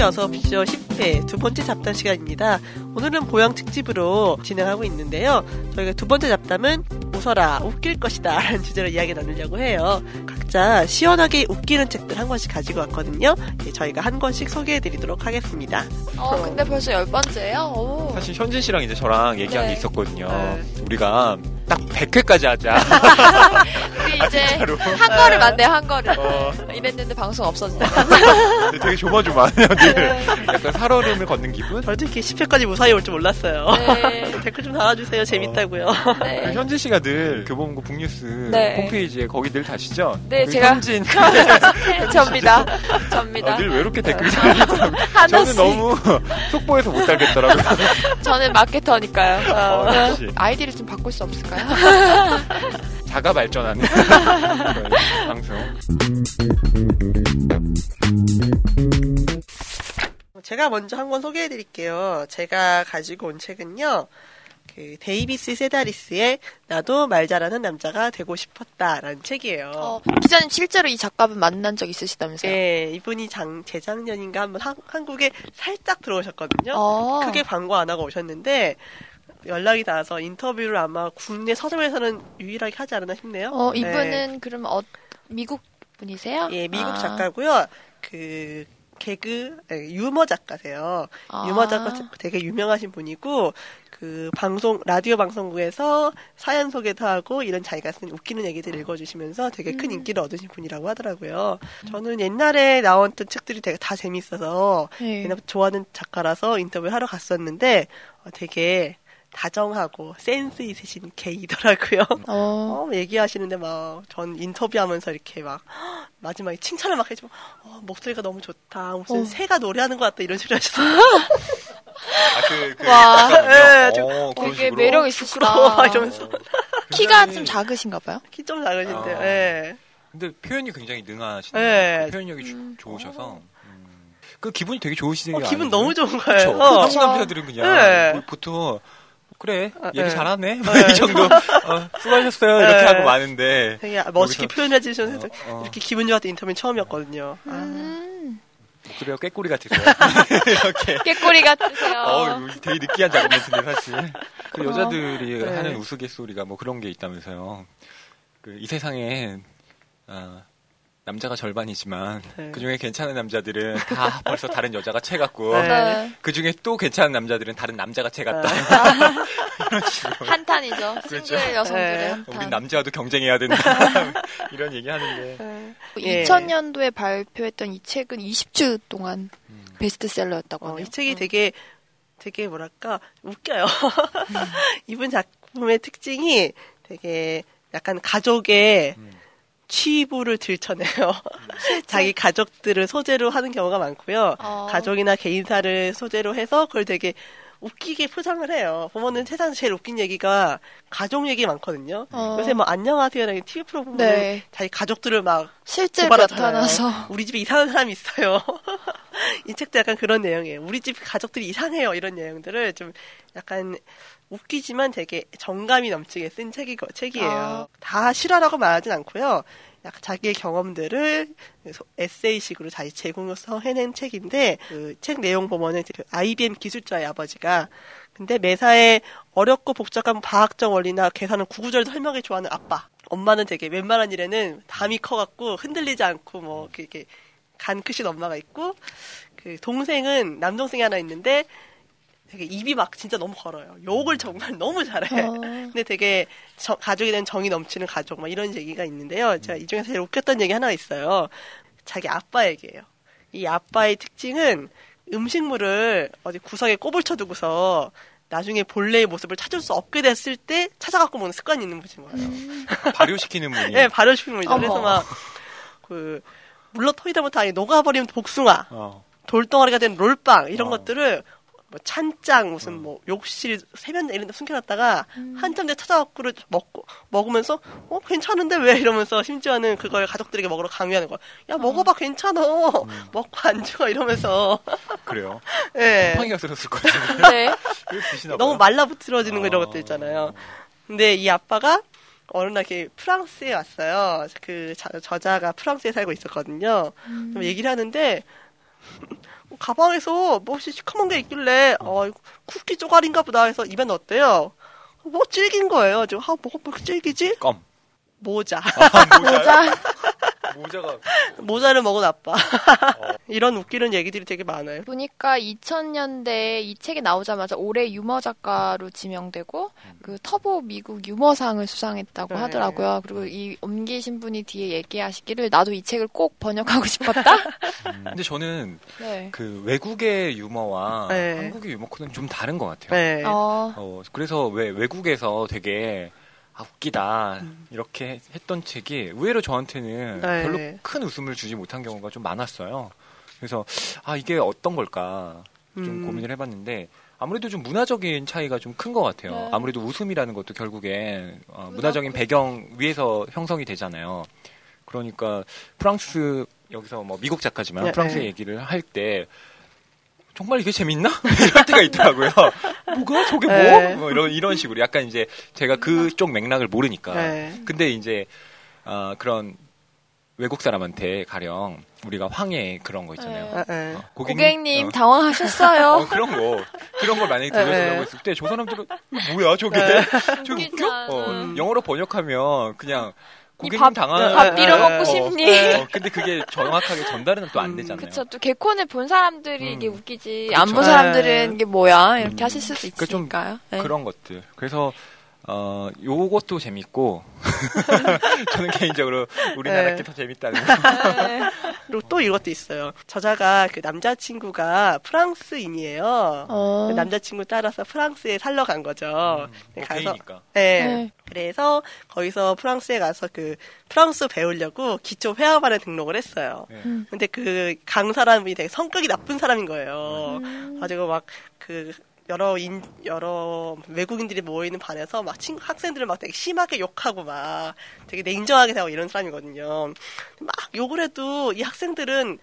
한국에 어서 오십시오 10회 두 번째 잡담 시간입니다. 오늘은 보양 특집으로 진행하고 있는데요. 저희가 두 번째 잡담은 웃어라 웃길 것이다 라는 주제로 이야기 나누려고 해요. 각자 시원하게 웃기는 책들 한 권씩 가지고 왔거든요. 예, 저희가 한 권씩 소개해드리도록 하겠습니다. 어, 근데 벌써 열 번째예요? 오. 사실 현진 씨랑 이제 저랑 얘기한 네. 게 있었거든요. 네. 우리가 딱 100회까지 하자. 우리 이제 진짜로. 한 거를 만대요, 한 거를. 어, 이랬는데 방송 없어지다. 근데 되게 조마조마하네요, 늘. 약간 살얼음을 걷는 기분? 이렇게 10회까지 무사히 올 줄 몰랐어요. 네. 댓글 좀 달아주세요. 재밌다고요. 그 네. 현진 씨가 늘 교보문고 북뉴스 네. 홈페이지에 거기 늘 다시죠? 네, 그 제가- 현진 접니다. 접니다. 아, 늘 외롭게 댓글이 달리더라고요. 저는 하나씩. 너무 속보해서 못 달겠더라고요. 저는 마케터니까요. 어, 역시. 아이디를 좀 바꿀 수 없을까요? 자가 발전하는 그런 방송. 제가 먼저 한 권 소개해 드릴게요. 제가 가지고 온 책은요. 그 데이비스 세다리스의 나도 말 잘하는 남자가 되고 싶었다라는 책이에요. 어, 기자님 실제로 이 작가분 만난 적 있으시다면서요? 예, 이분이 장, 재작년인가 한번 한, 한국에 살짝 들어오셨거든요. 어. 크게 광고 안 하고 오셨는데 연락이 닿아서 인터뷰를 아마 국내 서점에서는 유일하게 하지 않았나 싶네요. 어, 네. 이분은 그럼 어, 미국 분이세요? 예, 미국 아. 작가고요. 그 개그 예, 유머 작가세요. 아. 유머 작가 되게 유명하신 분이고 그 방송 라디오 방송국에서 사연 소개도 하고 이런 자기가 쓴 웃기는 얘기들 읽어주시면서 되게 큰 음. 인기를 얻으신 분이라고 하더라고요. 저는 옛날에 나왔던 책들이 되게 다 재밌어서 네. 옛날 좋아하는 작가라서 인터뷰 하러 갔었는데 어, 되게 다정하고 센스 있으신 게이더라고요. 어. 어, 얘기하시는데 막 전 인터뷰하면서 이렇게 막 마지막에 칭찬을 막 해주고 어, 목소리가 너무 좋다 무슨 어. 새가 노래하는 것 같다 이런 소리 하셨어요. 아, 그, 그, 와. 예, 좀 어, 되게? 매력 있으시다. 이러면서 키가 굉장히- 좀 작으신가 봐요? 키 좀 작으신데. 아. 예. 근데 표현이 굉장히 능하시네요. 네. 표현력이 조- 음. 좋으셔서. 음. 그 기분이 되게 좋으시네요. 어, 기분 너무 좋은 그렇죠. 거예요. 한국 어. 남자들은 그냥 네. 뭐 보통 그래 아, 얘기 네. 잘하네 뭐 네. 이 정도 어, 수고하셨어요 이렇게 네. 하고 마는데 되게 멋있게 표현해 주셔서 어, 어. 이렇게 기분 좋았던 인터뷰는 처음이었거든요. 아. 음. 목소리가 꾀꼬리 같으세요. 이렇게 깨꼬리 같으세요. 어 되게 느끼한 작업인데 사실 그 여자들이 네. 하는 우스갯소리가 뭐 그런 게 있다면서요. 그 이 세상에 아, 남자가 절반이지만 네. 그 중에 괜찮은 남자들은 다 벌써 다른 여자가 채 같고 네. 네. 그 중에 또 괜찮은 남자들은 다른 남자가 채 같다. 한탄이죠. 그렇죠. 싱글 여성들의 네. 한탄. 우리 남자와도 경쟁해야 된다. 이런 얘기 하는데. 네. 예. 2000년도에 발표했던 이 책은 20주 동안 음. 베스트셀러였다고 어, 하네요. 이 책이 되게 되게 뭐랄까 웃겨요. 이분 작품의 특징이 되게 약간 가족의 음. 취부를 들춰내요. 자기 가족들을 소재로 하는 경우가 많고요. 어. 가족이나 개인사를 소재로 해서 그걸 되게 웃기게 포장을 해요. 보면은 세상 제일 웃긴 얘기가 가족 얘기 많거든요. 어. 요새 뭐 안녕하세요라는 TV 프로그램 보면 네. 자기 가족들을 막 실제로 고발하잖아요. 나타나서 우리 집에 이상한 사람이 있어요. 이 책도 약간 그런 내용이에요. 우리 집 가족들이 이상해요. 이런 내용들을 좀 약간 웃기지만 되게 정감이 넘치게 쓴 책이, 책이에요. 아. 다 실화라고 말하진 않고요. 약간 자기의 경험들을 소- 에세이식으로 자기 제공해서 해낸 책인데 그 책 내용 보면은 그 IBM 기술자의 아버지가 근데 매사에 어렵고 복잡한 과학적 원리나 계산을 구구절도 설명해 좋아하는 아빠. 엄마는 되게 웬만한 일에는 담이 커갖고 흔들리지 않고 뭐 이렇게 간 크신 엄마가 있고 그 동생은 남동생이 하나 있는데 되게 입이 막 진짜 너무 걸어요. 욕을 정말 너무 잘해. 어. 근데 되게 저- 가족에 대한 정이 넘치는 가족 막 이런 얘기가 있는데요. 제가 이 중에서 제일 웃겼던 얘기 하나 있어요. 자기 아빠 얘기예요. 이 아빠의 특징은 음식물을 어디 구석에 꼽을 쳐두고서 나중에 본래의 모습을 찾을 수 없게 됐을 때 찾아갖고 먹는 습관이 있는 분인 거예요. 발효시키는 분이. 예, 발효식품 분이죠. 그래서. 막, 그, 물론 토이다부터 아니 녹아버리면 복숭아, 어. 돌덩어리가 된 롤빵, 이런 어. 것들을 뭐 찬장, 무슨 뭐 욕실, 세면대 이런 데 숨겨놨다가 한참 뒤에 찾아갖고 먹고, 먹으면서, 어, 괜찮은데 왜? 이러면서 심지어는 그걸 가족들에게 먹으러 강요하는 거야. 야, 먹어봐, 괜찮아. 먹고 안 죽어. 이러면서. 그래요. 예. 팡이가 들었을 것 같은데. 네. 너무. 말라붙어지는 거 이런 아. 것들 있잖아요. 근데 이 아빠가 어느 날 이렇게 프랑스에 왔어요. 그 자- 저자가 프랑스에 살고 있었거든요. 음. 좀 얘기를 하는데 가방에서 무엇이 시커먼 게 있길래 어 이거 쿠키 쪼가리인가 보다 해서 입에 넣었대요. 뭐 질긴 거예요. 지금 아 뭐가 뭐 질기지? 껌. 모자. 아, 모자. 모자가 모자를 먹은 아빠. 이런 웃기는 얘기들이 되게 많아요. 보니까 2000년대 이 책이 나오자마자 올해 유머 작가로 지명되고 그 터보 미국 유머상을 수상했다고 네. 하더라고요. 그리고 이 옮기신 분이 뒤에 얘기하시기를 나도 이 책을 꼭 번역하고 싶었다. 근데 저는 네. 그 외국의 유머와 네. 한국의 유머 코드는 좀 다른 것 같아요. 네. 어, 어, 그래서 왜 외국에서 되게 아, 웃기다 음. 이렇게 했던 책이 의외로 저한테는 네. 별로 큰 웃음을 주지 못한 경우가 좀 많았어요. 그래서 아 이게 어떤 걸까 좀 음. 고민을 해봤는데 아무래도 좀 문화적인 차이가 좀 큰 것 같아요. 네. 아무래도 웃음이라는 것도 결국엔 어, 문화 문화적인. 배경 위에서 형성이 되잖아요. 그러니까 프랑스 여기서 뭐 미국 작가지만 네, 프랑스 네. 얘기를 할 때 정말 이게 재밌나? 이럴 때가 있더라고요. 뭐가 저게 뭐? 네. 뭐 이런 이런 식으로 약간 이제 제가 그쪽 맥락을 모르니까. 네. 근데 이제 어, 그런 외국 사람한테 가령 우리가 황해 그런 거 있잖아요. 아, 네. 어, 고객님 어, 당황하셨어요. 어, 그런 거 그런 걸 만약에 네, 들려주려고 네. 했을 때 저 사람들은 뭐야 저게 네. 저게 웃기지 웃겨? 않아. 어, 음. 영어로 번역하면 그냥 이 고객님 밥, 당한 밥 빌어 네, 먹고 어, 싶니? 네. 어, 근데 그게 정확하게 전달은 또안 음, 되잖아요. 그쵸. 또 개콘을 본 사람들이 음. 이게 웃기지. 안본 네. 사람들은 이게 뭐야. 이렇게 음. 하실 수도 그러니까 좀 있으니까요. 네. 그런 것들. 그래서 어 요것도 재밌고 저는 개인적으로 우리나라 네. 게더 재밌다는. 네. 그리고 또 이것도 있어요. 저자가 그 남자친구가 프랑스인이에요. 어. 그 남자친구 따라서 프랑스에 살러 간 거죠. 네, 뭐 가서. 네. 네. 그래서 거기서 프랑스에 가서 그 프랑스 배우려고 기초 회화반에 등록을 했어요. 네. 음. 근데 그 강 사람이 되게 성격이 나쁜 사람인 거예요. 음. 가지고 막 그 여러 인 여러 외국인들이 모이는 반에서 막 친구 학생들을 막 되게 심하게 욕하고 막 되게 냉정하게 대하고 이런 사람이거든요. 막 욕을 해도 이 학생들은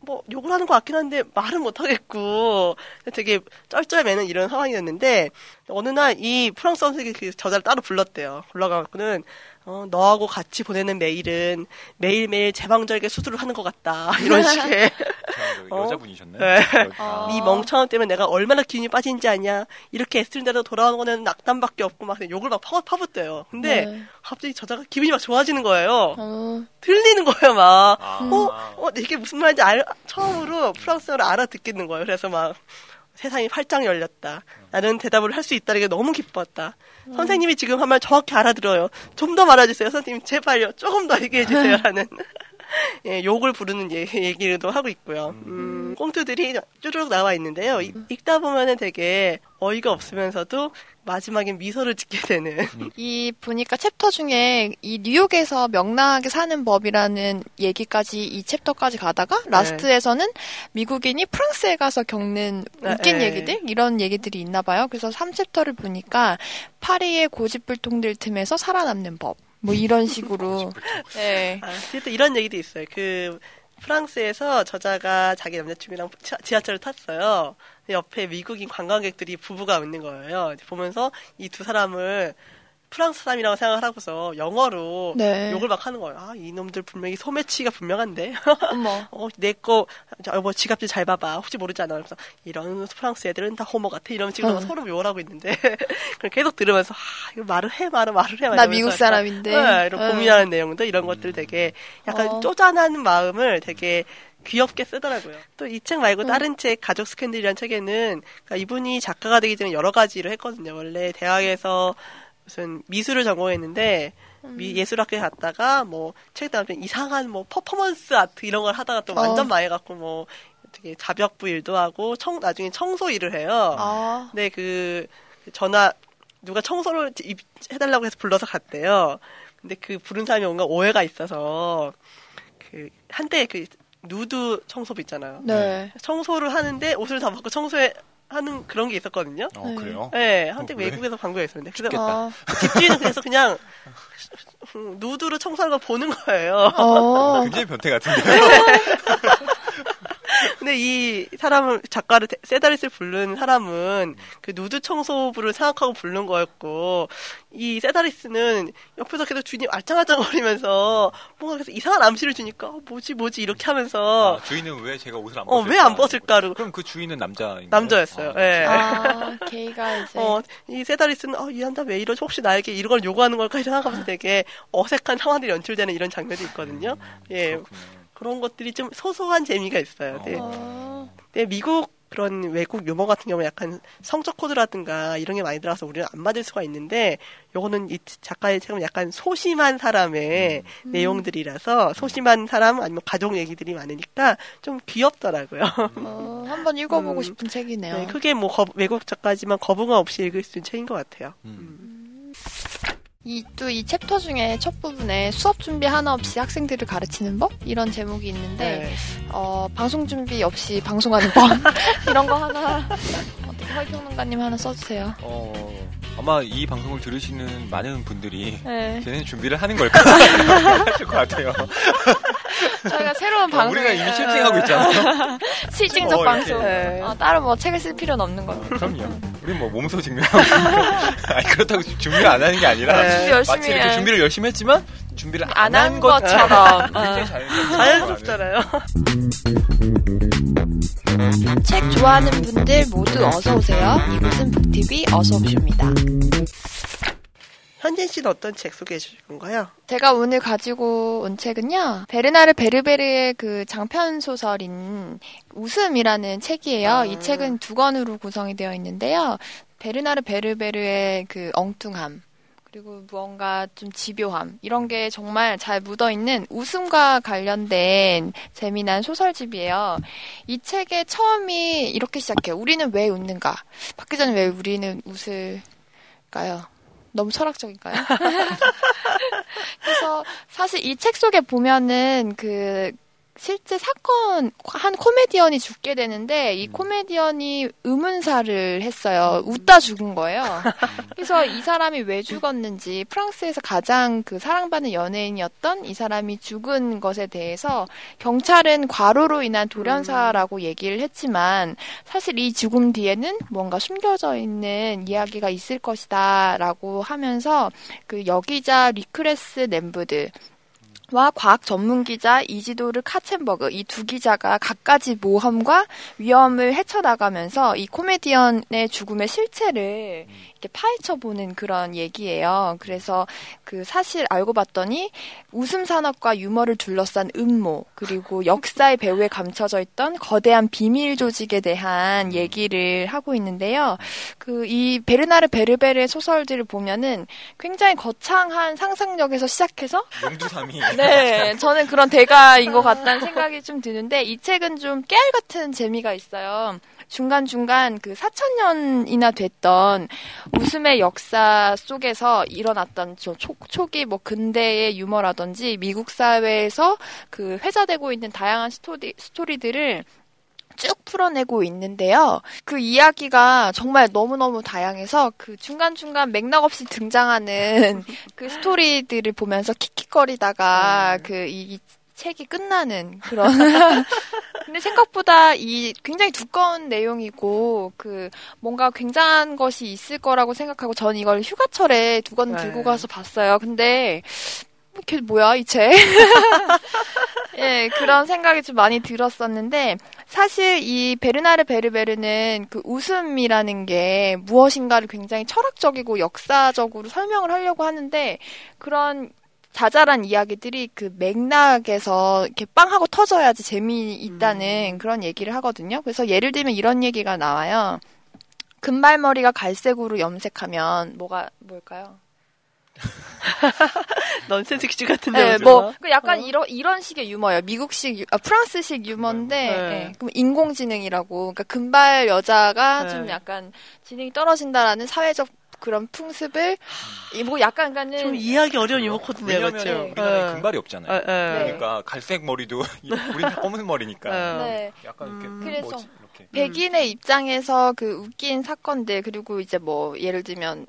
뭐 욕을 하는 것 같긴 한데 말은 못 하겠고 되게 쩔쩔매는 이런 상황이었는데 어느 날 이 프랑스 선생이 그 저자를 따로 불렀대요. 불러가지고는 어, 너하고 같이 보내는 메일은 매일매일 제방절개 수술을 하는 것 같다. 이런 식의 저 어? 여자분이셨나요? 네. 아. 이 멍청함 때문에 내가 얼마나 기운이 빠진지 아냐. 이렇게 애쓰는데도 돌아오는 거는 낙담밖에 없고 막 욕을 막 파, 파붓대요. 근데 네. 갑자기 저자가 기분이 막 좋아지는 거예요. 어. 들리는 거예요, 막. 아. 어, 어, 이게 무슨 말인지 알, 처음으로 프랑스어를 알아듣겠는 거예요. 그래서 막 세상이 활짝 열렸다. 나는 대답을 할 수 있다는 게 너무 기뻤다. 선생님이 지금 한 말 정확히 알아들어요. 좀 더 말해주세요. 선생님, 제발요. 조금 더 얘기해주세요. 라는. 예, 욕을 부르는 예, 얘기도 하고 있고요. 음, 꽁트들이 쭈르륵 나와 있는데요. 이- 읽다 보면은 되게 어이가 없으면서도 마지막엔 미소를 짓게 되는. 이 보니까 챕터 중에 이 뉴욕에서 명랑하게 사는 법이라는 얘기까지 이 챕터까지 가다가 last에서는 미국인이 프랑스에 가서 겪는 네, 웃긴 네. 얘기들 이런 얘기들이 있나 봐요. 그래서 3챕터를 보니까 파리의 고집불통들 틈에서 살아남는 법. 뭐 이런 식으로. 네. 아, 또 이런 얘기도 있어요. 그 프랑스에서 저자가 자기 남자친구랑 지- 지하철을 탔어요. 옆에 미국인 관광객들이 부부가 있는 거예요. 보면서 이 두 사람을 프랑스 사람이라고 생각을 하고서 영어로 네. 욕을 막 하는 거예요. 아, 이놈들 분명히 소매치기가 분명한데. 어머. 어, 내 거, 여보, 지갑 좀잘 봐봐. 혹시 모르잖아. 그래서, 이런 프랑스 애들은 다 호모 같아. 이런 식으로 어. 서로 욕을 하고 있는데. 그걸 계속 들으면서, 아, 이거 말을 해, 말을, 말을 해. 나 미국 사람인데. 네, 이런 응. 고민하는 내용들, 이런 것들 되게 약간 어. 쪼잔한 마음을 되게 귀엽게 쓰더라고요. 또 이 책 말고 음. 다른 책, 가족 스캔들이라는 책에는, 그러니까 이분이 작가가 되기 전에 여러 가지를 했거든요. 원래 대학에서 무슨 미술을 전공했는데, 음. 미- 예술학교에 갔다가 뭐 책 다음에 이상한 뭐 퍼포먼스 아트 이런 걸 하다가 또 완전 어. 망해갖고 뭐 되게 자벽부 일도 하고 청 나중에 청소 일을 해요. 아. 근데 그 전화 누가 청소를 입- 해달라고 해서 불러서 갔대요. 근데 그 부른 사람이 뭔가 오해가 있어서 그 한때 그 누드 청소부 있잖아요. 네. 청소를 하는데 옷을 다 벗고 청소해 하는 그런 게 있었거든요. 어, 네. 그래요? 네, 한때 어? 외국에서 광고가 있었는데. 그래서 아. 집주인은 그래서 그냥 누드로 청소하는 걸 보는 거예요. 어. 굉장히 변태 같은데. 근데 이 사람을 작가를 데- 세다리스를 부른 사람은 그 누드 청소부를 생각하고 부른 거였고 이 세다리스는 옆에서 계속 주인이 알짱알짱거리면서 뭔가 계속 이상한 암시를 주니까 어, 뭐지 뭐지 이렇게 하면서 아, 주인은 왜 제가 옷을 안 어, 벗을까? 왜안 벗을까? 그럼 그 주인은 남자인가요? 남자였어요. 아, 예. 아, 걔가 이제 어, 이 세다리스는, 어, 이 남자 왜 이러지? 혹시 나에게 이런 걸 요구하는 걸까? 생각하면서 되게 어색한 상황들이 연출되는 이런 장면도 있거든요. 예. 그렇군요. 그런 것들이 좀 소소한 재미가 있어요. 네. 어, 근데 미국 그런 외국 유머 같은 경우는 약간 성적 코드라든가 이런 게 많이 들어가서 우리는 안 맞을 수가 있는데 요거는 이 작가의 책은 약간 소심한 사람의 내용들이라서 소심한 사람 아니면 가족 얘기들이 많으니까 좀 귀엽더라고요. 어, 한번 읽어보고 음. 싶은 책이네요. 네, 크게 뭐 거- 외국 작가지만 거부감 없이 읽을 수 있는 책인 것 같아요. 음. 이또 이 챕터 중에 첫 부분에 수업 준비 하나 없이 학생들을 가르치는 법 이런 제목이 있는데 네. 어, 방송 준비 없이 방송하는 법 이런 거 하나 어떻게 허이평론가님 하나 써주세요. 어, 아마 이 방송을 들으시는 많은 분들이 네. 걔는 준비를 하는 걸까 하실 것 같아요. 저희가 새로운 어, 방송 우리가 이미 실증하고 있잖아요. 실증적 어, 방송. 네. 어, 따로 뭐 책을 쓸 필요는 없는 거. 그럼요. 우린 뭐 몸소 증명하고. 아니, 그렇다고 준비를 안 하는 게 아니라 네. 준비 열심히 마치 이렇게 해. 준비를 열심히 했지만 준비를 안안한것 것처럼. 굉장히 어. 자연스럽게 자연스럽잖아요. 책 좋아하는 분들 모두 어서 오세요. 이곳은 북TV 어서 오십니다. 현진 씨는 어떤 책 소개해 주실 건가요? 제가 오늘 가지고 온 책은요. 베르나르 베르베르의 그 장편 소설인 웃음이라는 책이에요. 아. 이 책은 두 권으로 구성이 되어 있는데요. 베르나르 베르베르의 그 엉뚱함 그리고 무언가 좀 집요함 이런 게 정말 잘 묻어 있는 웃음과 관련된 재미난 소설집이에요. 이 책의 처음이 이렇게 시작해요. 우리는 왜 웃는가? 박 기자는 왜 우리는 웃을까요? 너무 철학적인가요? 그래서 사실 이 책 속에 보면은 그 실제 사건 한 코미디언이 죽게 되는데 이 코미디언이 의문사를 했어요. 웃다 죽은 거예요. 그래서 이 사람이 왜 죽었는지 프랑스에서 가장 그 사랑받는 연예인이었던 이 사람이 죽은 것에 대해서 경찰은 과로로 인한 돌연사라고 얘기를 했지만 사실 이 죽음 뒤에는 뭔가 숨겨져 있는 이야기가 있을 것이다라고 하면서 그 여기자 뤼크레스 넴로드와 과학 전문 기자 이지도르 카첸버그 이 두 기자가 갖가지 모험과 위험을 헤쳐나가면서 이 코미디언의 죽음의 실체를 이렇게 파헤쳐 보는 그런 얘기예요. 그래서 그 사실 알고 봤더니 웃음 산업과 유머를 둘러싼 음모 그리고 역사의 배후에 감춰져 있던 거대한 비밀 조직에 대한 얘기를 하고 있는데요. 그 이 베르나르 베르베르의 소설들을 보면은 굉장히 거창한 상상력에서 시작해서 용두사미 네, 저는 그런 대가인 것 같다는 생각이 좀 드는데 이 책은 좀 깨알 같은 재미가 있어요. 중간중간 그 4천년이나 됐던 웃음의 역사 속에서 일어났던 저 초, 초기 뭐 근대의 유머라든지 미국 사회에서 그 회자되고 있는 다양한 스토리, 스토리들을 쭉 풀어내고 있는데요. 그 이야기가 정말 너무너무 다양해서 그 중간중간 맥락 없이 등장하는 그 스토리들을 보면서 킥킥거리다가 그이 책이 끝나는 그런. 근데 생각보다 이 굉장히 두꺼운 내용이고 그 뭔가 굉장한 것이 있을 거라고 생각하고 전 이걸 휴가철에 두권 네. 들고 가서 봤어요. 근데 이게 뭐야 이 책? 예, 그런 생각이 좀 많이 들었었는데 사실 이 베르나르 베르베르는 그 웃음이라는 게 무엇인가를 굉장히 철학적이고 역사적으로 설명을 하려고 하는데 그런 자잘한 이야기들이 그 맥락에서 이렇게 빵 하고 터져야지 재미있다는 그런 얘기를 하거든요. 그래서 예를 들면 이런 얘기가 나와요. 금발머리가 갈색으로 염색하면 뭐가 뭘까요? 넌센스 퀴즈 같은 네. 뭐, 그 약간 어. 이런, 이런 식의 유머예요. 미국식, 유- 아, 프랑스식 유머인데, 네. 네, 그럼 인공지능이라고. 그러니까 금발 여자가 네. 좀 약간 지능이 떨어진다라는 사회적 그런 풍습을, 이뭐 약간, 그러니까는. 좀 이해하기 어려운 유머 코드네요, 왜냐면 맞죠? 우리나라에 금발이 없잖아요. 예, 예. 네. 그러니까 갈색 머리도 이- 우리는 검은 머리니까 예. 네. 약간 이렇게 음. 그래서 뭐지? 이렇게 백인의 입장에서 그 웃긴 사건들, 그리고 이제 뭐, 예를 들면,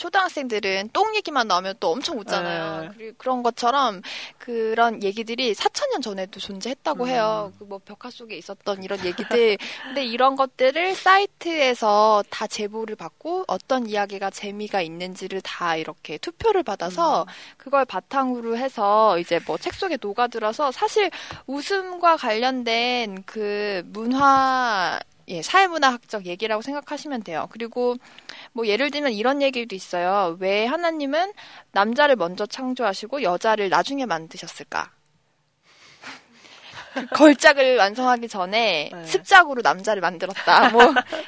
초등학생들은 똥 얘기만 나오면 또 엄청 웃잖아요. 네. 그리고 그런 것처럼 그런 얘기들이 4천년 전에도 존재했다고 음. 해요. 그 뭐 벽화 속에 있었던 이런 얘기들. 근데 이런 것들을 사이트에서 다 제보를 받고 어떤 이야기가 재미가 있는지를 다 이렇게 투표를 받아서 그걸 바탕으로 해서 이제 뭐 책 속에 녹아들어서 사실 웃음과 관련된 그 문화 예, 사회문화학적 얘기라고 생각하시면 돼요. 그리고 뭐 예를 들면 이런 얘기도 있어요. 왜 하나님은 남자를 먼저 창조하시고 여자를 나중에 만드셨을까? 그 걸작을 완성하기 전에 네. 습작으로 남자를 만들었다. 뭐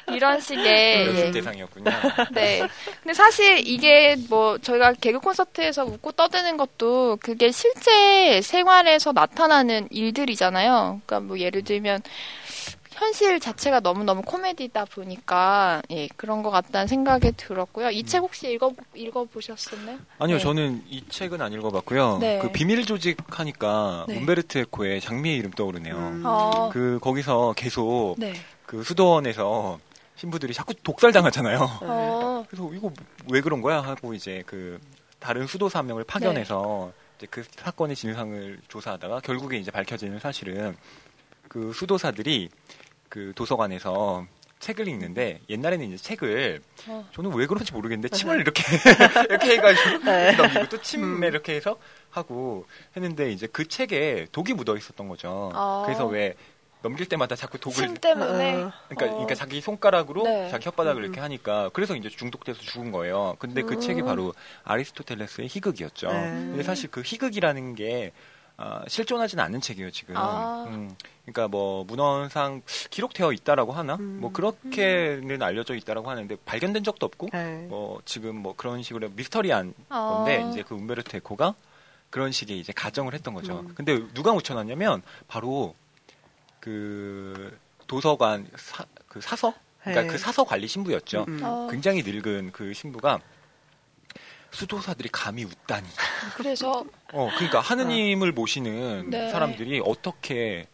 이런 식의 연습 예. 대상이었군요. 네. 근데 사실 이게 뭐 저희가 개그 콘서트에서 웃고 떠드는 것도 그게 실제 생활에서 나타나는 일들이잖아요. 그러니까 뭐 예를 들면 현실 자체가 너무너무 코미디다 보니까 예, 그런 것 같다는 생각이 들었고요. 이 책 혹시 읽어 읽어 보셨었나요? 아니요, 네. 저는 이 책은 안 읽어봤고요. 네. 그 비밀 조직 하니까 네. 움베르트 에코의 장미의 이름 떠오르네요. 음. 어. 그 거기서 계속 네. 그 수도원에서 신부들이 자꾸 독살당하잖아요. 어. 그래서 이거 왜 그런 거야 하고 이제 그 다른 수도사 한 명을 파견해서 이제 그 사건의 진상을 조사하다가 결국에 이제 밝혀지는 사실은 그 수도사들이 그 도서관에서 책을 읽는데 옛날에는 이제 책을 어. 저는 왜 그런지 모르겠는데 침을 이렇게 이렇게 해가지고 네. 넘기고 또침 음. 이렇게 해서 하고 했는데 이제 그 책에 독이 묻어 있었던 거죠. 아. 그래서 왜 넘길 때마다 자꾸 독을 침 때문에 어. 그러니까, 어. 그러니까 자기 손가락으로 네. 자기 혓바닥을 음. 이렇게 하니까 그래서 이제 중독돼서 죽은 거예요. 근데 그 음. 책이 바로 아리스토텔레스의 희극이었죠. 네. 근데 사실 그 희극이라는 게 아, 실존하지는 않는 책이에요 지금. 아. 음, 그러니까 뭐 문헌상 기록되어 있다라고 하나? 음. 뭐 그렇게는 알려져 있다라고 하는데 발견된 적도 없고 네. 뭐 지금 뭐 그런 식으로 미스터리한 어. 건데 이제 그 움베르토 에코가 그런 식의 이제 가정을 했던 거죠. 음. 근데 누가 묻혀놨냐면 바로 그 도서관 사, 그 사서 그러니까 네. 그 사서 관리 신부였죠. 음. 어. 굉장히 늙은 그 신부가 수도사들이 감히 웃다니. 그래서 어, 그러니까 하느님을 모시는 네. 사람들이 어떻게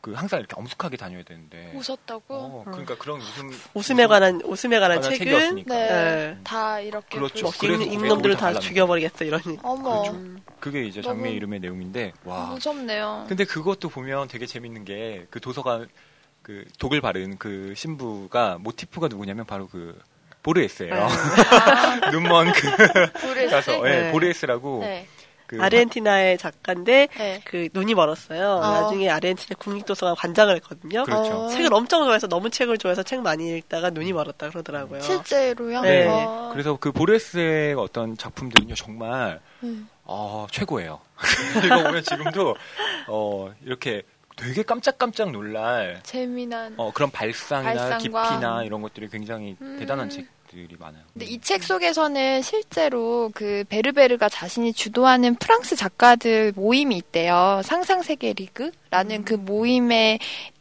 그 항상 이렇게 엄숙하게 다녀야 되는데. 웃었다고 어, 그러니까 그런 웃음 웃음에 관한 웃음에 관한 관한 책은. 네. 네. 다 이렇게 그렇죠. 뭐볼 수- 그래서 임- 그게 임놈들을 독을 다다 죽여버리겠어 이러니. 어머 그렇죠. 그게 이제 장미의 너무- 이름의 내용인데 와. 무섭네요. 근데 그것도 보면 되게 재밌는 게 그 도서관 그 독을 바른 그 신부가 모티프가 누구냐면 바로 그 보르에스예요. 네. 아, 눈먼 그? 가서 예, 네. 보르에스라고 네. 그 아르헨티나의 작가인데 네. 그 눈이 멀었어요. 어. 나중에 아르헨티나 국립도서관 관장을 했거든요. 그렇죠. 어. 책을 엄청 좋아해서 너무 책을 좋아해서 책 많이 읽다가 눈이 멀었다 그러더라고요. 실제로요? 네. 어. 그래서 그 보르에스의 어떤 작품들은요 정말 음. 어, 최고예요. 읽어보면 지금도 어, 이렇게 되게 깜짝깜짝 놀랄 재미난. 어, 그런 발상이나 발상과- 깊이나 이런 것들이 굉장히 음. 대단한 책 들이 많아요. 근데 이 책 속에서는 실제로 그 베르베르가 자신이 주도하는 프랑스 작가들 모임이 있대요. 상상 세계 리그라는 그 모임에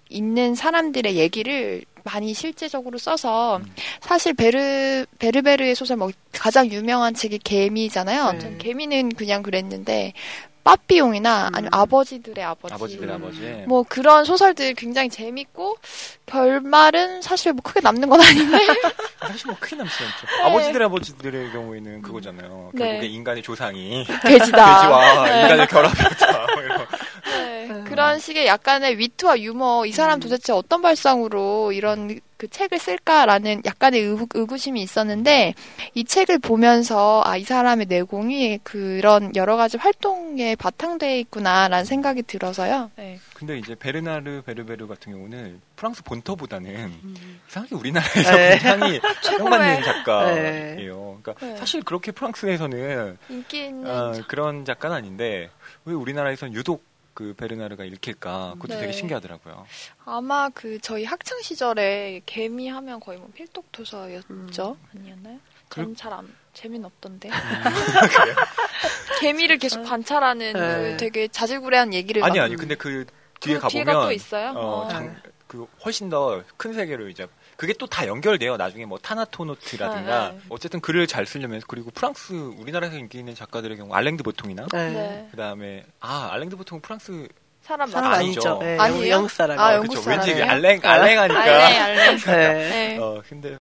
있는 사람들의 얘기를 많이 실제적으로 써서 음. 사실 베르 베르베르의 소설 뭐 가장 유명한 책이 개미잖아요. 네. 전 개미는 그냥 그랬는데 빠삐용이나 음. 아니면 아버지들의 아버지, 아버지들 음. 아버지. 뭐 그런 소설들 굉장히 재밌고 결말은 사실 뭐 크게 남는 건 아닌데 사실 뭐 크게 남지 않죠. 아버지들 아버지들의 경우에는 그거잖아요. 네. 결국에 인간의 조상이 돼지다. 돼지와 네. 인간을 결합했다. 뭐. 네, 음. 그런 식의 약간의 위트와 유머, 이 사람 음. 도대체 어떤 발상으로 이런 그 책을 쓸까라는 약간의 의, 의구 심이 있었는데, 이 책을 보면서, 아, 이 사람의 내공이 그런 여러 가지 활동에 바탕되어 있구나라는 생각이 들어서요. 네. 근데 이제 베르나르 베르베르 같은 경우는 프랑스 본토보다는 음. 이상하게 우리나라에서 네. 굉장히 사랑받는 네. 작가예요. 그러니까 네. 사실 그렇게 프랑스에서는 인기 있는. 어, 그런 작가는 아닌데 왜 우리나라에서는 유독 그 베르나르가 읽힐까? 그것도 네. 되게 신기하더라고요. 아마 그 저희 학창 시절에 개미 하면 거의 뭐 필독 도서였죠? 아니었나요? 그- 전잘 안, 재미는 없던데. 음? 개미를 계속 관찰하는 네. 그 되게 자질구레한 얘기를 아니 막- 아니 근데 그 뒤에 그 가보면 뒤에가 또 있어요? 어, 어. 장, 그 훨씬 더 큰 세계로 이제 그게 또 다 연결돼요. 나중에 뭐 타나토노트라든가 네, 네. 어쨌든 글을 잘 쓰려면 그리고 프랑스 우리나라에서 인기 있는 작가들의 경우 알랭드 보통이나 네. 네. 그다음에 아 알랭드 보통 프랑스 사람 사람 맞죠? 아니죠. 아니죠. 네, 아니에요? 영국 사람. 아, 아, 영국 그쵸 왠지 사람이에요? 알랭 아. 알랭하니까 알레, 알레. 네. 네. 어 근데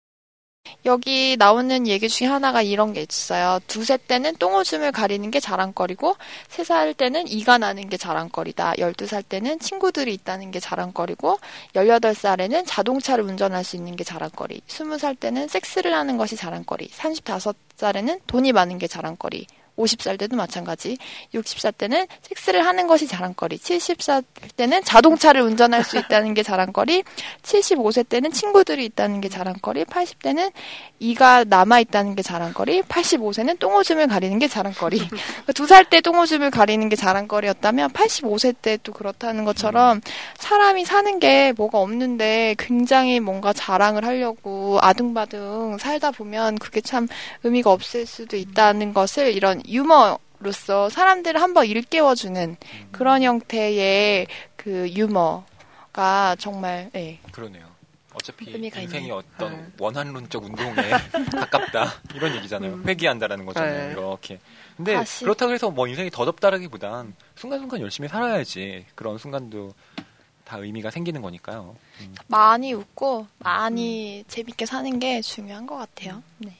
여기 나오는 얘기 중에 하나가 이런 게 있어요. 두세 때는 똥오줌을 가리는 게 자랑거리고, 세 살 때는 이가 나는 게 자랑거리다. 열두 살 때는 친구들이 있다는 게 자랑거리고, 열여덟 살에는 자동차를 운전할 수 있는 게 자랑거리, 스무 살 때는 섹스를 하는 것이 자랑거리, 삼십다섯 살에는 돈이 많은 게 자랑거리, 50살 때도 마찬가지. 60살 때는 섹스를 하는 것이 자랑거리. 70살 때는 자동차를 운전할 수 있다는 게 자랑거리. 75세 때는 친구들이 있다는 게 자랑거리. 80대는 이가 남아 있다는 게 자랑거리. 85세는 똥오줌을 가리는 게 자랑거리. 그러니까 두살 때 똥오줌을 가리는 게 자랑거리였다면 85세 때 또 그렇다는 것처럼 사람이 사는 게 뭐가 없는데 굉장히 뭔가 자랑을 하려고 아둥바둥 살다 보면 그게 참 의미가 없을 수도 있다는 것을 이런 유머로서 사람들을 한번 일깨워주는 그런 형태의 그 유머가 정말 예. 그러네요. 어차피 인생이 있네요. 어떤 네. 원한론적 운동에 가깝다 이런 얘기잖아요. 음. 회귀한다라는 거잖아요. 네. 이렇게. 근데 다시. 그렇다고 해서 뭐 인생이 더덥다라기보단 순간순간 열심히 살아야지 그런 순간도 다 의미가 생기는 거니까요. 음. 많이 웃고 많이 재밌게 사는 게 중요한 것 같아요. 네.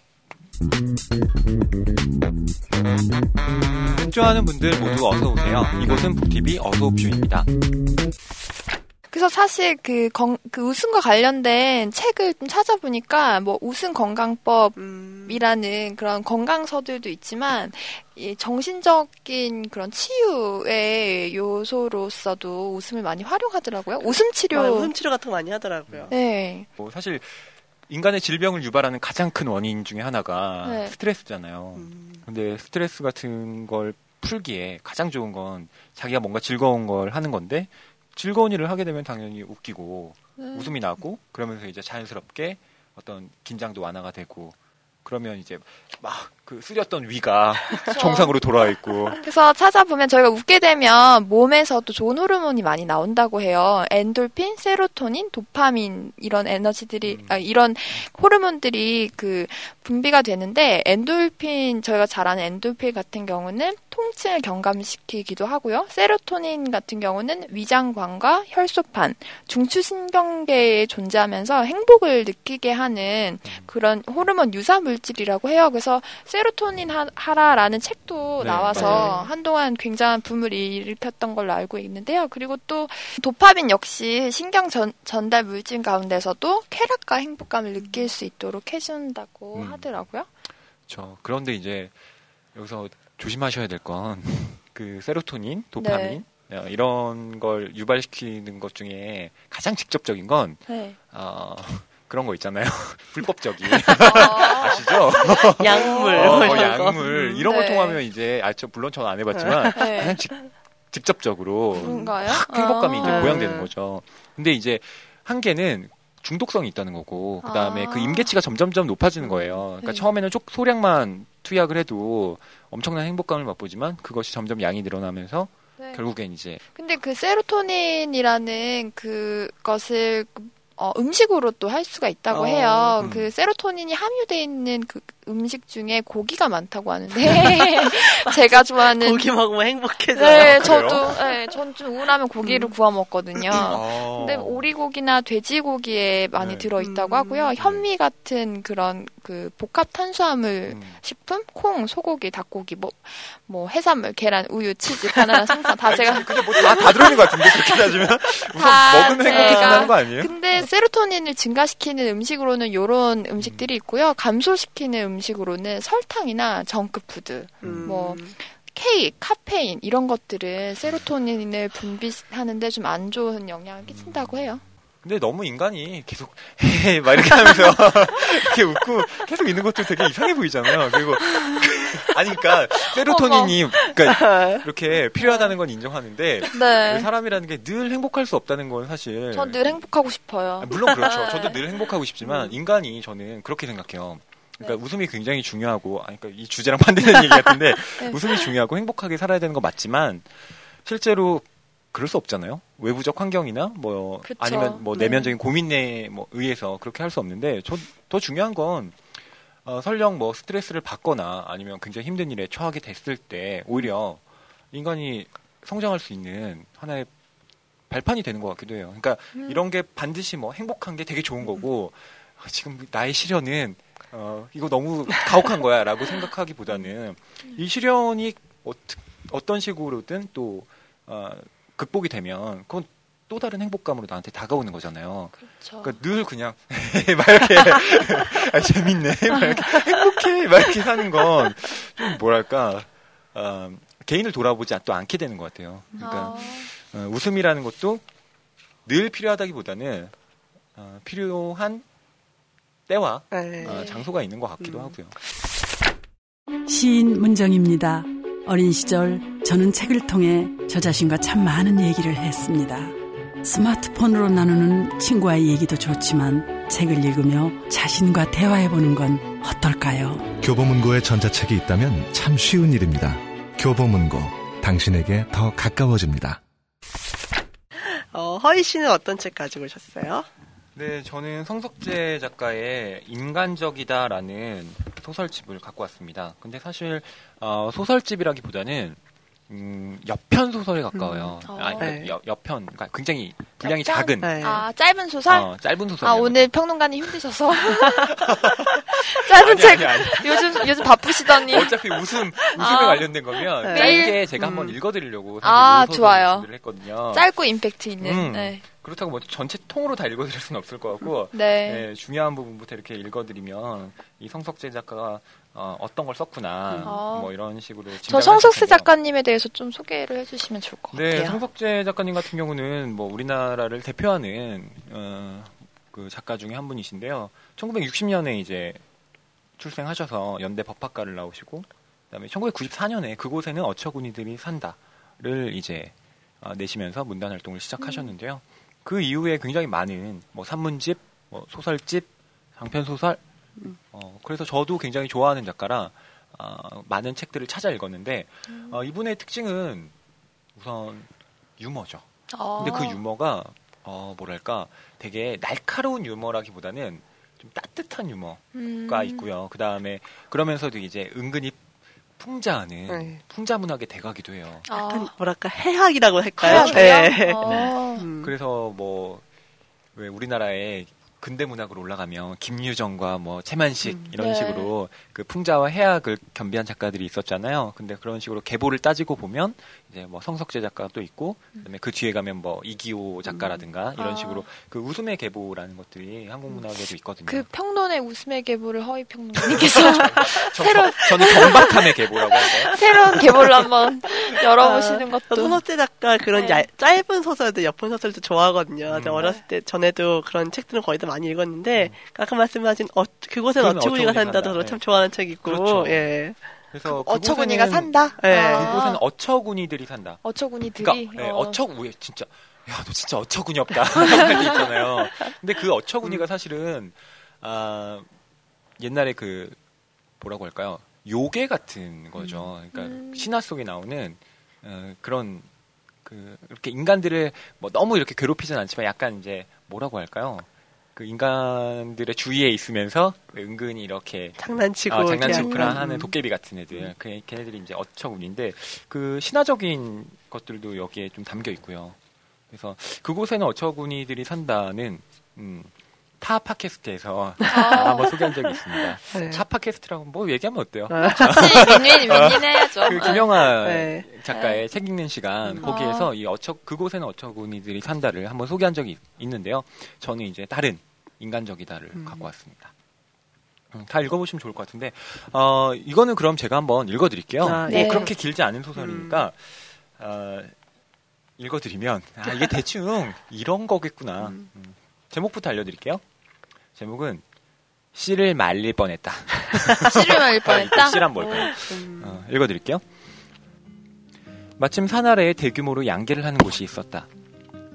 좋아하는 분들 모두 어서 오세요. 이곳은 북TV 어서 옵쇼입니다. 그래서 사실 그, 건, 그 웃음과 관련된 책을 좀 찾아보니까 뭐 웃음 건강법이라는 음, 그런 건강 서들도 있지만 이 정신적인 그런 치유의 요소로서도 웃음을 많이 활용하더라고요. 웃음 치료. 아, 웃음 치료 같은 거 많이 하더라고요. 네. 뭐 사실 인간의 질병을 유발하는 가장 큰 원인 중에 하나가 네. 스트레스잖아요. 음, 근데 스트레스 같은 걸 풀기에 가장 좋은 건 자기가 뭔가 즐거운 걸 하는 건데 즐거운 일을 하게 되면 당연히 웃기고 네. 웃음이 나고 그러면서 이제 자연스럽게 어떤 긴장도 완화가 되고 그러면 이제 막 그 쓰렸던 위가 정상으로 돌아와 있고 그래서 찾아보면 저희가 웃게 되면 몸에서도 좋은 호르몬이 많이 나온다고 해요. 엔돌핀, 세로토닌, 도파민 이런 에너지들이 음. 아, 이런 호르몬들이 그 분비가 되는데 엔돌핀 저희가 잘 아는 엔돌핀 같은 경우는 통증을 경감시키기도 하고요. 세로토닌 같은 경우는 위장관과 혈소판, 중추신경계에 존재하면서 행복을 느끼게 하는 그런 호르몬 유사 물질이라고 해요. 그래서 세로토닌 하- 하라라는 책도 네, 나와서 맞아요. 한동안 굉장한 붐을 일으켰던 걸로 알고 있는데요. 그리고 또 도파민 역시 신경 전, 전달 물질 가운데서도 쾌락과 행복감을 느낄 수 있도록 해준다고 음. 하더라고요. 저 그런데 이제 여기서 조심하셔야 될 건 그 세로토닌, 도파민 어, 이런 걸 유발시키는 것 중에 가장 직접적인 건 네. 어, 그런 거 있잖아요. 불법적인 아, 아시죠? 약물, 어, 이런 거. 약물 이런 걸 네. 통하면 이제 아, 저 물론 저는 안 해봤지만 네. 가장 직, 직접적으로 그런가요? 행복감이 이제 아. 보양되는 거죠. 근데 이제 한계는 중독성이 있다는 거고 그다음에 아. 그 임계치가 점점점 높아지는 거예요. 그러니까 네. 처음에는 쪽 소량만 투약을 해도 엄청난 행복감을 맛보지만 그것이 점점 양이 늘어나면서 네. 결국엔 이제 근데 그 세로토닌이라는 그것을 어, 음식으로 또 할 수가 있다고 어, 해요. 음. 그 세로토닌이 함유되어 있는 그 음식 중에 고기가 많다고 하는데 제가 좋아하는 고기 먹으면 행복해져요. 네, 아? 저도 네, 전좀 우울하면 고기를 음. 구워 먹거든요. 어. 근데 오리고기나 돼지고기에 많이 네. 들어 있다고 음. 하고요. 현미 같은 그런 그 복합 탄수화물 음. 식품, 콩, 소고기, 닭고기, 뭐, 뭐 해산물, 계란, 우유, 치즈, 바나나, 생선 다 제가 근데 뭐다 다 들어있는 것 같은데 그렇게 따지면 우선 다 먹으면 제가- 행복해진다는 거 아니에요? 근데 세로토닌을 증가시키는 음식으로는 요런 음식들이 있고요. 감소시키는 음식으로는 설탕이나 정크푸드, 음, 뭐, 케이크, 카페인 이런 것들은 세로토닌을 분비하는데 좀 안 좋은 영향을 끼친다고 해요. 근데 너무 인간이 계속 막 이렇게 하면서 이렇게 웃고 계속 있는 것도 되게 이상해 보이잖아요. 그리고 아니 그러니까 세로토닌이 그러니까 이렇게 필요하다는 건 인정하는데 네. 사람이라는 게 늘 행복할 수 없다는 건 사실 전 늘 행복하고 싶어요. 아, 물론 그렇죠. 네. 저도 늘 행복하고 싶지만 음. 인간이 저는 그렇게 생각해요. 그러니까 네. 웃음이 굉장히 중요하고 아니 그러니까 이 주제랑 반대되는 얘기 같은데 네. 웃음이 중요하고 행복하게 살아야 되는 거 맞지만 실제로 그럴 수 없잖아요. 외부적 환경이나 뭐 그쵸. 아니면 뭐 네. 내면적인 고민에 뭐 의해서 그렇게 할 수 없는데 저, 더 중요한 건 어, 설령 뭐 스트레스를 받거나 아니면 굉장히 힘든 일에 처하게 됐을 때 오히려 인간이 성장할 수 있는 하나의 발판이 되는 것 같기도 해요. 그러니까 음. 이런 게 반드시 뭐 행복한 게 되게 좋은 거고 아, 지금 나의 시련은 어, 이거 너무 가혹한 거야 라고 생각하기보다는 이 시련이 어, 떤 식으로든 또 어, 극복이 되면 그건 또 다른 행복감으로 나한테 다가오는 거잖아요. 그렇죠. 그러니까 늘 그냥 막 이렇게 아, 재밌네, 막 이렇게 행복해, 막 이렇게 사는 건 좀 뭐랄까 어, 개인을 돌아보지 또 않게 되는 것 같아요. 그러니까 아, 어, 웃음이라는 것도 늘 필요하다기보다는 어, 필요한 때와 네. 어, 장소가 있는 것 같기도 음. 하고요. 시인 문정입니다. 어린 시절 저는 책을 통해 저 자신과 참 많은 얘기를 했습니다. 스마트폰으로 나누는 친구와의 얘기도 좋지만 책을 읽으며 자신과 대화해보는 건 어떨까요? 교보문고에 전자책이 있다면 참 쉬운 일입니다. 교보문고, 당신에게 더 가까워집니다. 어, 허희 씨는 어떤 책 가지고 오셨어요? 네, 저는 성석재 작가의 인간적이다라는 소설집을 갖고 왔습니다. 근데 사실 어, 소설집이라기보다는 음, 여편 소설에 가까워요. 음. 아, 그러니까 네. 여, 여편, 그러니까 굉장히 분량이 여편? 작은, 네. 아, 짧은 소설? 어, 짧은 소설. 아, 오늘 평론가님 힘드셔서. 짧은 아니, 책, 아니, 아니. 요즘, 요즘 바쁘시더니. 어차피 웃음, 웃음에 아. 관련된 거면 네. 짧게 제가 음. 한번 읽어드리려고 아, 좋아요. 했거든요. 짧고 임팩트 있는. 음. 네. 그렇다고 뭐 전체 통으로 다 읽어드릴 수는 없을 것 같고 네. 네, 중요한 부분부터 이렇게 읽어드리면 이 성석재 작가가 어, 떤 걸 썼구나 아. 뭐 이런 식으로 저 성석세. 작가님에 대해서 좀 소개를 해주시면 좋을 것 네, 같아요. 성석재 작가님 같은 경우는 뭐 우리나라를 대표하는 어, 그 작가 중에 한 분이신데요. 1960년에 이제 출생하셔서 연대 법학과를 나오시고 그다음에 1994년에 그곳에는 어처구니들이 산다를 이제 어, 내시면서 문단 활동을 시작하셨는데요. 그 이후에 굉장히 많은 뭐 산문집, 뭐 소설집, 장편 소설 어, 그래서 저도 굉장히 좋아하는 작가라 어, 많은 책들을 찾아 읽었는데 어, 이분의 특징은 우선 유머죠. 어. 근데 그 유머가 어 뭐랄까 되게 날카로운 유머라기보다는 좀 따뜻한 유머가 음. 있고요. 그 다음에 그러면서도 이제 은근히 풍자하는 네. 풍자 문학의 대가기도 해요. 약간 아. 뭐랄까 해학이라고 할까요? 네. 어. 음. 그래서 뭐 왜 우리나라에 근대 문학으로 올라가면 김유정과 뭐 채만식 음. 이런 네. 식으로 그 풍자와 해학을 겸비한 작가들이 있었잖아요. 근데 그런 식으로 계보를 따지고 보면 이제 뭐 성석재 작가도 있고 그다음에 그 뒤에 가면 뭐 이기호 작가라든가 이런 아. 식으로 그 웃음의 계보라는 것들이 한국 문학에도 있거든요. 그 평론의 웃음의 계보를 허위 평론가님께서 저, 새로- 저, 는 경박함의 계보라고 할까요? 새로운 계보를 한번 열어보시는 아, 것도. 손호재 작가 그런 네. 얇- 짧은 소설도 옆편 소설도 좋아하거든요. 음. 어렸을 때 전에도 그런 책들은 거의 다 많이 읽었는데 음. 아까 말씀하신 어, 그곳엔 어처구니가 어처구니가 산다도 산다. 저도 네. 참 좋아하는 책이고 그렇죠. 예. 그래서 어처구니가 그곳에는- 산다? 네. 아. 그곳에는 어처구니들이 산다. 어처구니들이. 그러니까 네, 어. 어처구 진짜 야 너 진짜 어처구니 없다 있잖아요. 근데 그 어처구니가 사실은 아 옛날에 그 뭐라고 할까요? 요괴 같은 거죠. 그러니까 음. 신화 속에 나오는 어, 그런 그 이렇게 인간들을 뭐 너무 이렇게 괴롭히진 않지만 약간 이제 뭐라고 할까요? 그 인간들의 주위에 있으면서 은근히 이렇게 장난치고 아, 장난치고 이렇게 그런 약간, 하는 음. 도깨비 같은 애들. 그 걔네들이 이제 어처구니인데 그 신화적인 것들도 여기에 좀 담겨 있고요. 그래서 그곳에는 어처구니들이 산다는 음, 타 팟캐스트에서 아. 한번 소개한 적이 있습니다. 네. 타 팟캐스트라고 뭐 얘기하면 어때요? 아, 같이 윈윈, 윈윈 해야죠. 그 김영하 네. 작가의 책 읽는 시간 음. 거기에서 아. 이 어처 그곳에는 어처구니들이 산다를 한번 소개한 적이 있- 있는데요. 저는 이제 다른 인간적이다를 음. 갖고 왔습니다. 음, 다 읽어보시면 좋을 것 같은데 어, 이거는 그럼 제가 한번 읽어드릴게요. 아, 뭐 네. 그렇게 길지 않은 소설이니까 어, 읽어드리면 아, 이게 대충 이런 거겠구나. 음. 음. 제목부터 알려드릴게요. 제목은 씨를 말릴 뻔했다. 씨를 말릴 뻔했다? 씨란 뭘까요? 음. 어, 읽어드릴게요. 마침 산 아래에 대규모로 양계를 하는 곳이 있었다.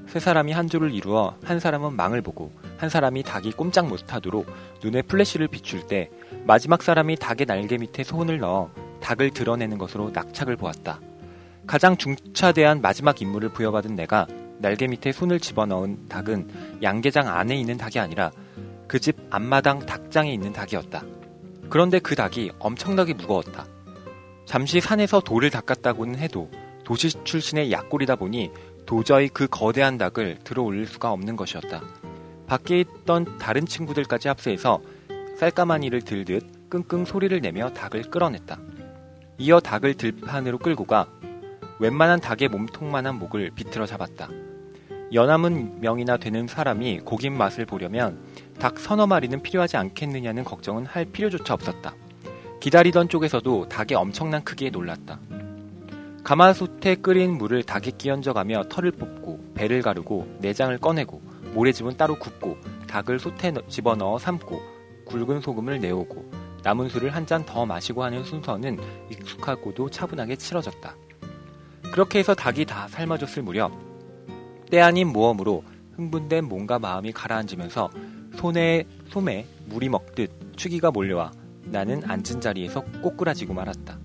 세 사람이 한 조를 이루어 한 사람은 망을 보고 한 사람이 닭이 꼼짝 못하도록 눈에 플래시를 비출 때 마지막 사람이 닭의 날개 밑에 손을 넣어 닭을 드러내는 것으로 낙착을 보았다. 가장 중차대한 마지막 임무를 부여받은 내가 날개 밑에 손을 집어넣은 닭은 양계장 안에 있는 닭이 아니라 그 집 앞마당 닭장에 있는 닭이었다. 그런데 그 닭이 엄청나게 무거웠다. 잠시 산에서 돌을 닦았다고는 해도 도시 출신의 약골이다 보니 도저히 그 거대한 닭을 들어 올릴 수가 없는 것이었다. 밖에 있던 다른 친구들까지 합세해서 쌀가마니를 들듯 끙끙 소리를 내며 닭을 끌어냈다. 이어 닭을 들판으로 끌고 가 웬만한 닭의 몸통만한 목을 비틀어 잡았다. 연함은 명이나 되는 사람이 고긴 맛을 보려면 닭 서너 마리는 필요하지 않겠느냐는 걱정은 할 필요조차 없었다. 기다리던 쪽에서도 닭의 엄청난 크기에 놀랐다. 가마솥에 끓인 물을 닭에 끼얹어가며 털을 뽑고 배를 가르고 내장을 꺼내고 모래즙은 따로 굽고 닭을 솥에 집어넣어 삶고 굵은 소금을 내오고 남은 술을 한 잔 더 마시고 하는 순서는 익숙하고도 차분하게 치러졌다. 그렇게 해서 닭이 다 삶아졌을 무렵 때 아닌 모험으로 흥분된 몸과 마음이 가라앉으면서 손에 솜에 물이 먹듯 추기가 몰려와 나는 앉은 자리에서 꼬꾸라지고 말았다.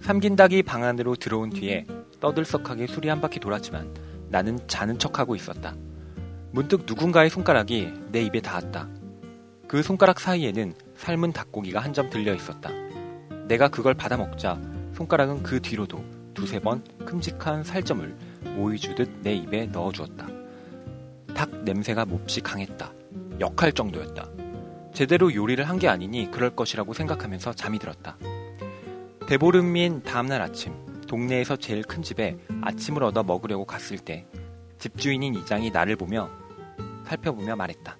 삼긴 닭이 방 안으로 들어온 뒤에 떠들썩하게 술이 한 바퀴 돌았지만 나는 자는 척하고 있었다. 문득 누군가의 손가락이 내 입에 닿았다. 그 손가락 사이에는 삶은 닭고기가 한 점 들려 있었다. 내가 그걸 받아 먹자 손가락은 그 뒤로도 두세 번 큼직한 살점을 모이 주듯 내 입에 넣어 주었다. 닭 냄새가 몹시 강했다. 역할 정도였다. 제대로 요리를 한 게 아니니 그럴 것이라고 생각하면서 잠이 들었다. 대보름인 다음날 아침, 동네에서 제일 큰 집에 아침을 얻어 먹으려고 갔을 때 집주인인 이장이 나를 보며 살펴보며 말했다.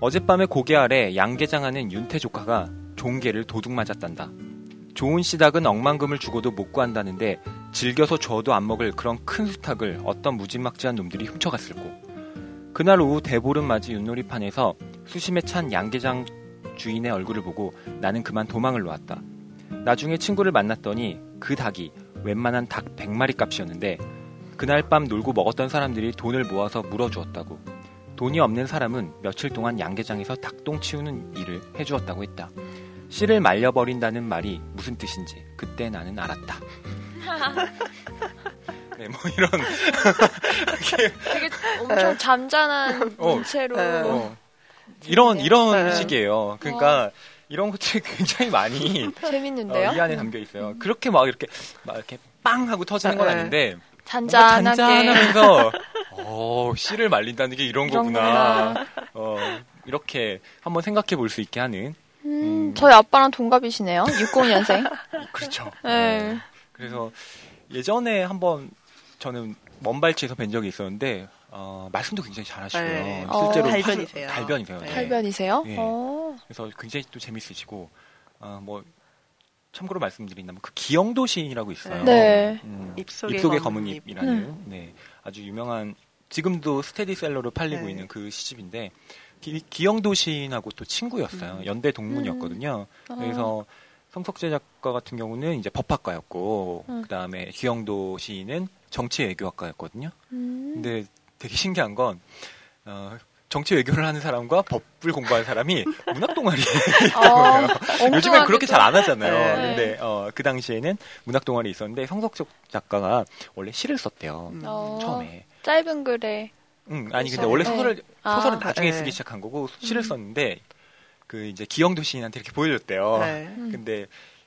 어젯밤에 고개 아래 양계장하는 윤태 조카가 종개를 도둑 맞았단다. 좋은 씨닭은 억만금을 주고도 못 구한다는데 즐겨서 줘도 안 먹을 그런 큰 수탉을 어떤 무지막지한 놈들이 훔쳐갔을 고 그날 오후 대보름 맞이 윷놀이판에서 수심에 찬 양계장 주인의 얼굴을 보고 나는 그만 도망을 놓았다. 나중에 친구를 만났더니 그 닭이 웬만한 닭 100마리 값이었는데 그날 밤 놀고 먹었던 사람들이 돈을 모아서 물어주었다고. 돈이 없는 사람은 며칠 동안 양계장에서 닭똥 치우는 일을 해주었다고 했다. 씨를 말려버린다는 말이 무슨 뜻인지 그때 나는 알았다. 네, 뭐 이런 되게 엄청 잠잠한 어, 문체로. 네. 어, 이런 이런 네. 식이에요. 그러니까 이런 것들이 굉장히 많이 재밌는데요? 어, 이 안에 담겨 있어요. 그렇게 막 이렇게 막 이렇게 빵 하고 터지는 건 네. 아닌데 잔잔하게. 잔잔하면서 어, 씨를 말린다는 게 이런 이런 거구나. 어, 이렇게 한번 생각해 볼 수 있게 하는 음, 저희 아빠랑 동갑이시네요. 60년생. 그렇죠. 네. 그래서 예전에 한번 저는 먼발치에서 뵌 적이 있었는데 어, 말씀도 굉장히 잘하시고요. 네. 실제로 어. 달변이세요. 하셔- 달변이세요. 네. 네. 탈변이세요? 예. 어. 그래서 굉장히 또 재밌으시고 어, 뭐 참고로 말씀드린다면 그 기영도 시인이라고 있어요. 네. 음, 입속의 입속의 검은 잎. 잎이라는 네. 아주 유명한 지금도 스테디셀러로 팔리고 네. 있는 그 시집인데 기, 기영도 시인하고 또 친구였어요. 음. 연대 동문이었거든요. 어. 그래서 성석재 작가 같은 경우는 이제 법학과였고 음. 그다음에 기영도 시인은 정치외교학과였거든요. 음. 근데 되게 신기한 건 어, 정치 외교를 하는 사람과 법을 공부하는 사람이 문학 동아리에 어, 요즘엔 그렇게 잘 안 하잖아요. 네. 근데 어, 그 당시에는 문학 동아리 있었는데 성석적 작가가 원래 시를 썼대요. 음. 어, 처음에. 짧은 글에. 응, 아니 근데 원래 네. 소설을 아. 소설은 나중에 네. 쓰기 시작한 거고 시를 음. 썼는데 그 이제 기영도 시인한테 이렇게 보여줬대요. 네. 음. 근데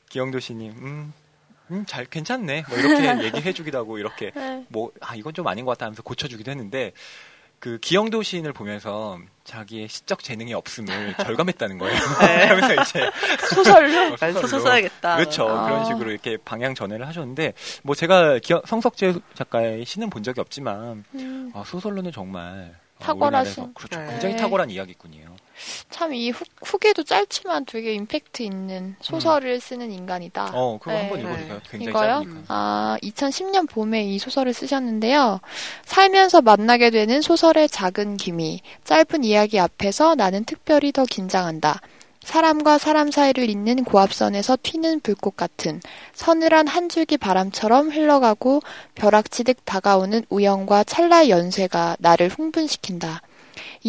기영도 시인이 음, 음, 잘 괜찮네. 뭐 이렇게 얘기해주기도 하고 이렇게 네. 뭐, 아, 이건 좀 아닌 것 같다 하면서 고쳐주기도 했는데, 그 기영도 시인을 보면서 자기의 시적 재능이 없음을 절감했다는 거예요. 네. 그러면서 이제 소설로. 난 소설로. 소설 써야겠다. 그렇죠. 아. 그런 식으로 이렇게 방향 전환을 하셨는데, 뭐 제가 기영- 성석재 작가의 시는 본 적이 없지만, 음, 아, 소설로는 정말 어, 탁월하신. 우리나라에서 그렇죠. 네. 굉장히 탁월한 이야기꾼이에요. 참 이 후기도 짧지만 되게 임팩트 있는 소설을 쓰는 인간이다. 어, 그거 네. 한번 읽어주세요. 굉장히 이거요? 짧으니까. 아, 2010년 봄에 이 소설을 쓰셨는데요. 살면서 만나게 되는 소설의 작은 기미, 짧은 이야기 앞에서 나는 특별히 더 긴장한다. 사람과 사람 사이를 잇는 고압선에서 튀는 불꽃 같은 서늘한 한 줄기 바람처럼 흘러가고 벼락치듯 다가오는 우연과 찰나의 연쇄가 나를 흥분시킨다.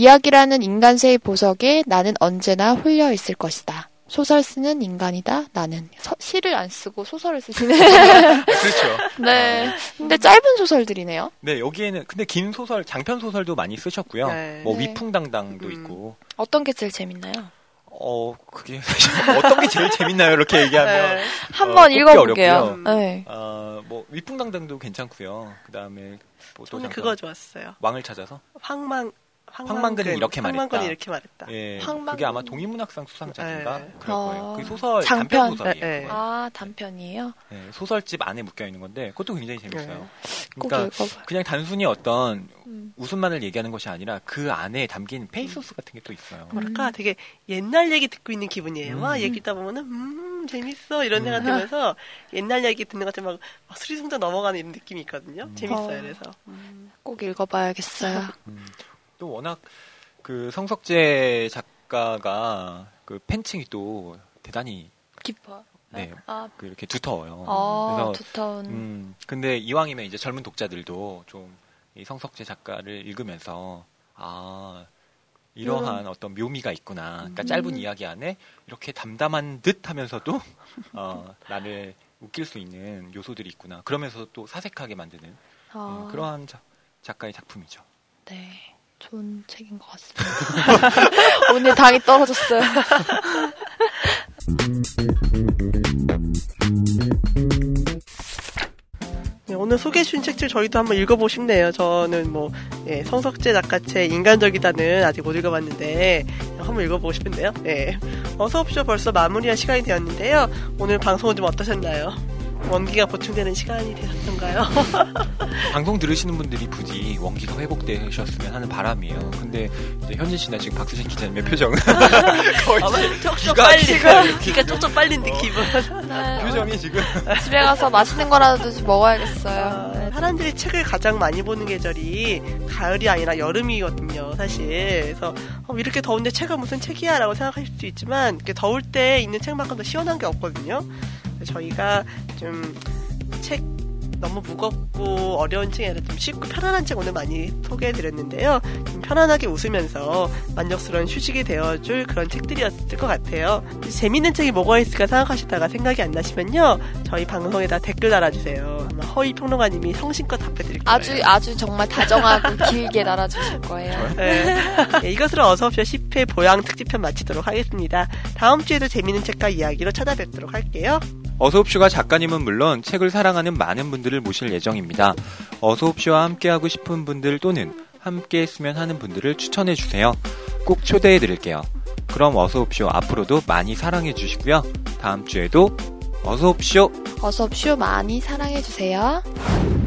이야기라는 인간세의 보석에 나는 언제나 홀려 있을 것이다. 소설 쓰는 인간이다. 나는 서- 시를 안 쓰고 소설을 쓰시네. 그렇죠. 네. 근데 짧은 소설들이네요. 네, 여기에는, 근데 긴 소설, 장편 소설도 많이 쓰셨고요. 네. 뭐, 네. 위풍당당도 음. 있고, 어떤 게 제일 재밌나요? 어, 그게 사실 어떤 게 제일 재밌나요? 이렇게 얘기하면. 네. 한번 꼽기 읽어볼게요. 네. 어, 뭐, 위풍당당도 괜찮고요. 그 다음에, 뭐, 또 저는 그거 좋았어요. 왕을 찾아서. 황망 황만근은 이렇게 말했다. 황만근이 이렇게 말했다. 예, 황망- 그게 아마 동인문학상 수상작인가 네. 그럴 어. 거예요. 그 소설 장편. 단편 소설이에요. 네. 아, 단편이에요? 네, 소설집 안에 묶여 있는 건데 그것도 굉장히 재밌어요. 꼭 그러니까. 그냥 단순히 어떤 음. 웃음만을 얘기하는 것이 아니라 그 안에 담긴 페이소스 같은 게 또 있어요. 뭐랄까 되게 옛날 얘기 듣고 있는 기분이에요. 음. 막 얘기 듣다 보면은 음 재밌어 이런 생각 음. 들면서 옛날 얘기 듣는 것처럼 막, 막 수리송장 넘어가는 이런 느낌이 있거든요. 음. 재밌어요. 어. 그래서 꼭 읽어봐야겠어요. 음, 또 워낙 그 성석재 작가가 그 팬층이 또 대단히 깊어. 네, 아, 그 이렇게 두터워요. 아 그래서 두터운. 음, 근데 이왕이면 이제 젊은 독자들도 좀 이 성석재 작가를 읽으면서 아 이러한 어떤 묘미가 있구나. 그러니까 짧은 이야기 안에 이렇게 담담한 듯 하면서도 어, 나를 웃길 수 있는 요소들이 있구나. 그러면서 또 사색하게 만드는 아, 음, 그러한 자- 작가의 작품이죠. 네. 좋은 책인 것 같습니다. 오늘 당이 떨어졌어요. 네, 오늘 소개해 주신 책들 저희도 한번 읽어보고 싶네요. 저는 뭐 예, 성석재 작가 책 인간적이다는 아직 못 읽어봤는데 한번 읽어보고 싶은데요. 예. 어서 옵쇼 벌써 마무리할 시간이 되었는데요. 오늘 방송은 좀 어떠셨나요? 원기가 보충되는 시간이 되셨던가요? 방송 들으시는 분들이 부디 원기가 회복되셨으면 하는 바람이에요. 근데 이제 현진 씨나 지금 박수진 기자님의 표정은 거의 아마 이제 쪽쪽 귀가 빨리 지금 귀가 쪽쪽 빨린 느낌은 네, 표정이 지금 집에 가서 맛있는 거라도 좀 먹어야겠어요. 아, 네. 사람들이 책을 가장 많이 보는 계절이 가을이 아니라 여름이거든요, 사실. 그래서 어, 이렇게 더운데 책은 무슨 책이야라고 생각하실 수 있지만 이렇게 더울 때 읽는 책만큼 더 시원한 게 없거든요. 저희가 좀 책 너무 무겁고 어려운 책이 아니라 좀 쉽고 편안한 책 오늘 많이 소개해드렸는데요. 좀 편안하게 웃으면서 만족스러운 휴식이 되어줄 그런 책들이었을 것 같아요. 재밌는 책이 뭐가 있을까 생각하시다가 생각이 안 나시면요. 저희 방송에다 댓글 달아주세요. 아마 허위 평론가님이 성심껏 답해드릴 거예요. 아주 아주 정말 다정하고 길게 달아주실 거예요. 네. 네, 이것으로 어서옵쇼 10회 보양 특집편 마치도록 하겠습니다. 다음 주에도 재밌는 책과 이야기로 찾아뵙도록 할게요. 어서옵쇼가 작가님은 물론 책을 사랑하는 많은 분들을 모실 예정입니다. 어서옵쇼와 함께하고 싶은 분들 또는 함께 했으면 하는 분들을 추천해 주세요. 꼭 초대해 드릴게요. 그럼 어서옵쇼 앞으로도 많이 사랑해 주시고요. 다음 주에도 어서옵쇼! 어서 쇼 많이 사랑해주세요.